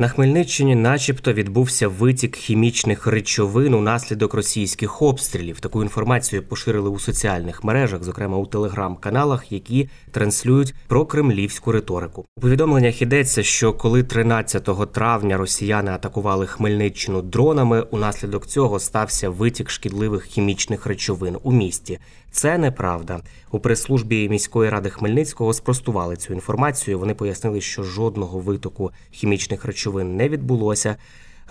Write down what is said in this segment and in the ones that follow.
На Хмельниччині, начебто, відбувся витік хімічних речовин унаслідок російських обстрілів. Таку інформацію поширили у соціальних мережах, зокрема у телеграм-каналах, які транслюють про кремлівську риторику. У повідомленнях йдеться, що коли 13 травня росіяни атакували Хмельниччину дронами, унаслідок цього стався витік шкідливих хімічних речовин у місті. Це неправда. У прес-службі міської ради Хмельницького спростували цю інформацію. Вони пояснили, що жодного витоку хімічних речовин не відбулося.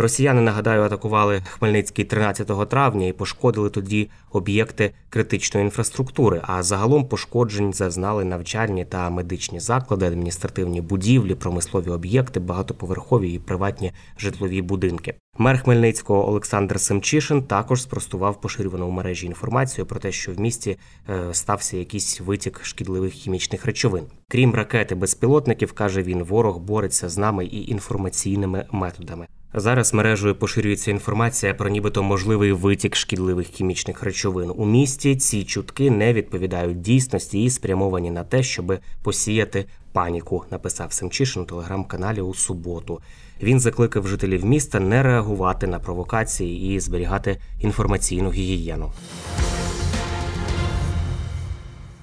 Росіяни нагадаю атакували Хмельницький 13 травня і пошкодили тоді об'єкти критичної інфраструктури. А загалом пошкоджень зазнали навчальні та медичні заклади, адміністративні будівлі, промислові об'єкти, багатоповерхові і приватні житлові будинки. Мер Хмельницького Олександр Семчишин також спростував поширювану в мережі інформацію про те, що в місті е, стався якийсь витік шкідливих хімічних речовин. Крім ракети безпілотників, каже він, ворог бореться з нами і інформаційними методами. Зараз мережею поширюється інформація про нібито можливий витік шкідливих хімічних речовин у місті. Ці чутки не відповідають дійсності і спрямовані на те, щоб посіяти паніку. Написав Семчишин у телеграм-каналі у суботу. Він закликав жителів міста не реагувати на провокації і зберігати інформаційну гігієну.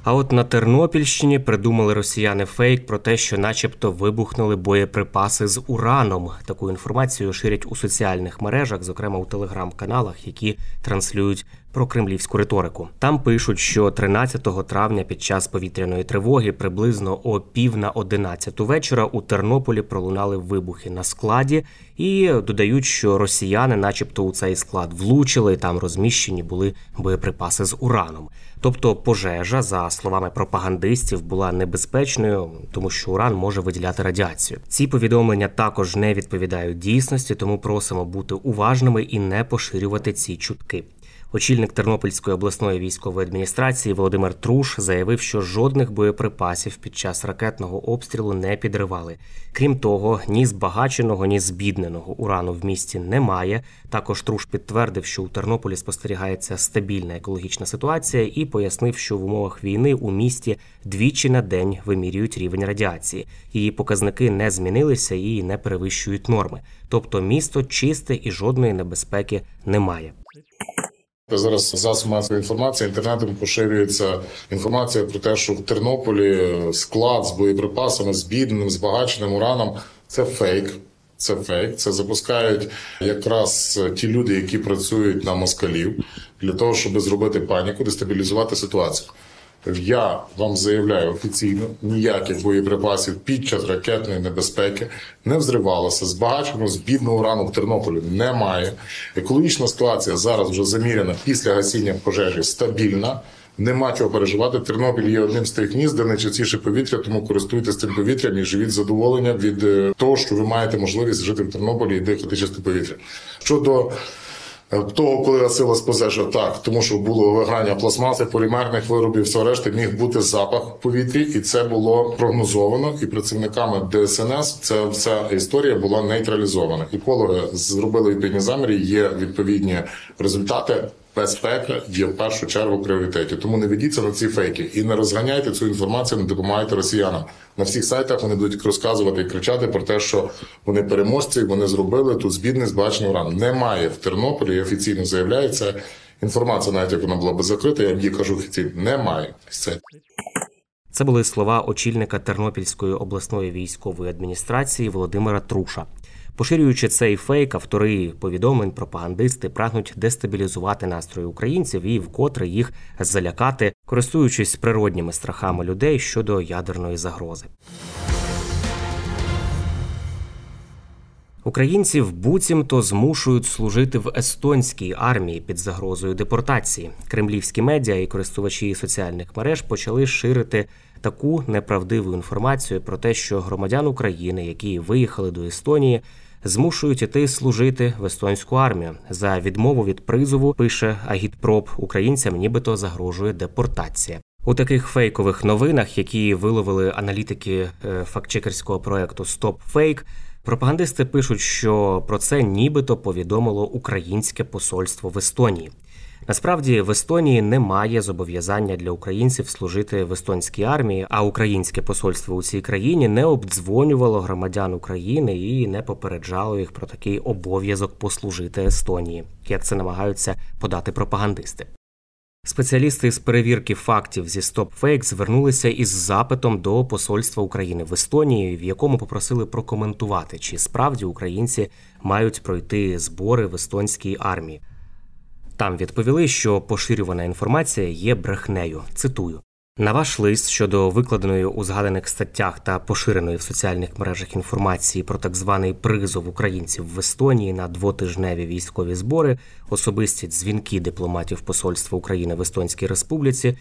А от на Тернопільщині придумали росіяни фейк про те, що, начебто, вибухнули боєприпаси з ураном. Таку інформацію ширять у соціальних мережах, зокрема у телеграм-каналах, які транслюють про кремлівську риторику. Там пишуть, що 13 травня під час повітряної тривоги приблизно о пів на 11 вечора у Тернополі пролунали вибухи на складі і додають, що росіяни, начебто, у цей склад влучили. Там розміщені були боєприпаси з ураном. Тобто пожежа, за словами пропагандистів, була небезпечною, тому що уран може виділяти радіацію. Ці повідомлення також не відповідають дійсності, тому просимо бути уважними і не поширювати ці чутки. Очільник Тернопільської обласної військової адміністрації Володимир Труш заявив, що жодних боєприпасів під час ракетного обстрілу не підривали. Крім того, ні збагаченого, ні збідненого урану в місті немає. Також Труш підтвердив, що у Тернополі спостерігається стабільна екологічна ситуація, і пояснив, що в умовах війни у місті двічі на день вимірюють рівень радіації. Її показники не змінилися і не перевищують норми. Тобто місто чисте і жодної небезпеки немає. Зараз засоб масової інформації інтернетом поширюється інформація про те, що в Тернополі склад з боєприпасами, з бідним, збагаченим ураном це фейк. Це фейк. Це запускають якраз ті люди, які працюють на москалів, для того, щоб зробити паніку, дестабілізувати ситуацію. Я вам заявляю офіційно, ніяких боєприпасів під час ракетної небезпеки не взривалося. Збагачено з урану в Тернополі немає. Екологічна ситуація зараз вже заміряна після гасіння пожежі стабільна. Нема чого переживати. Тернопіль є одним з тих міст, де найчастіше повітря, тому користуйтесь цим повітрям і живіть задоволення від е, того, що ви маєте можливість жити в Тернополі і дихати чисте повітря. Щодо того, коли гасилась спозежа, так, тому що було виграння пластмаси, полімерних виробів, все решти міг бути запах в повітрі, і це було прогнозовано. І працівниками ДСНС ця вся історія була нейтралізована. Екологи зробили відповідні заміри. Є відповідні результати. Безпека є в першу чергу пріоритеті. Тому не ведіться на ці фейки і не розганяйте цю інформацію, не допомагайте росіянам. На всіх сайтах вони будуть розказувати і кричати про те, що вони переможці, вони зробили тут збідний збагачений уран. Немає в Тернополі, і офіційно заявляється. Інформація, навіть як вона була би закрита, я їй кажу, офіційно, немає. Це Це були слова очільника Тернопільської обласної військової адміністрації Володимира Труша. Поширюючи цей фейк, автори повідомлень, пропагандисти прагнуть дестабілізувати настрої українців і вкотре їх залякати, користуючись природніми страхами людей щодо ядерної загрози. Українців буцімто змушують служити в естонській армії під загрозою депортації. Кремлівські медіа і користувачі соціальних мереж почали ширити таку неправдиву інформацію про те, що громадян України, які виїхали до Естонії, змушують іти служити в естонську армію. За відмову від призову пише Агітпроп українцям, нібито загрожує депортація. У таких фейкових новинах, які виловили аналітики е, фактчекерського проекту Стоп Фейк. Пропагандисти пишуть, що про це нібито повідомило українське посольство в Естонії. Насправді в Естонії немає зобов'язання для українців служити в естонській армії, а українське посольство у цій країні не обдзвонювало громадян України і не попереджало їх про такий обов'язок послужити Естонії, як це намагаються подати пропагандисти. Спеціалісти з перевірки фактів зі StopFake звернулися із запитом до посольства України в Естонії, в якому попросили прокоментувати, чи справді українці мають пройти збори в естонській армії. Там відповіли, що поширювана інформація є брехнею. Цитую. На ваш лист щодо викладеної у згаданих статтях та поширеної в соціальних мережах інформації про так званий призов українців в Естонії на двотижневі військові збори, особисті дзвінки дипломатів Посольства України в Естонській Республіці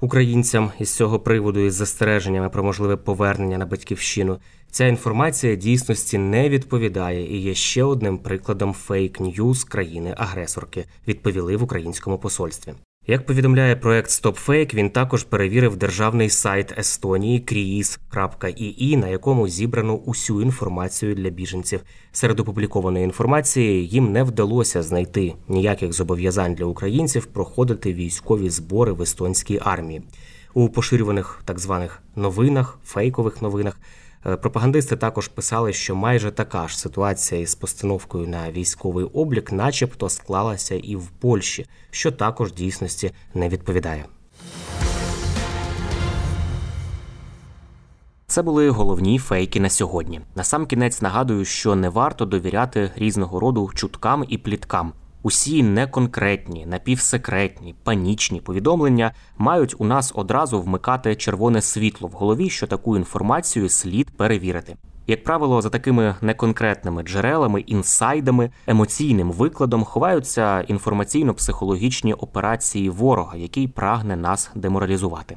українцям із цього приводу із застереженнями про можливе повернення на батьківщину. Ця інформація дійсності не відповідає і є ще одним прикладом фейк-ньюз країни-агресорки. Відповіли в українському посольстві. Як повідомляє проект StopFake, він також перевірив державний сайт Естонії kriis.ii, на якому зібрано усю інформацію для біженців. Серед опублікованої інформації їм не вдалося знайти ніяких зобов'язань для українців проходити військові збори в естонській армії. У поширюваних так званих новинах, фейкових новинах. Е, пропагандисти також писали, що майже така ж ситуація із постановкою на військовий облік, начебто, склалася і в Польщі, що також дійсності не відповідає. Це були головні фейки на сьогодні. На сам кінець нагадую, що не варто довіряти різного роду чуткам і пліткам. Усі неконкретні, напівсекретні, панічні повідомлення мають у нас одразу вмикати червоне світло в голові, що таку інформацію слід перевірити. Як правило, за такими неконкретними джерелами, інсайдами, емоційним викладом ховаються інформаційно-психологічні операції ворога, який прагне нас деморалізувати.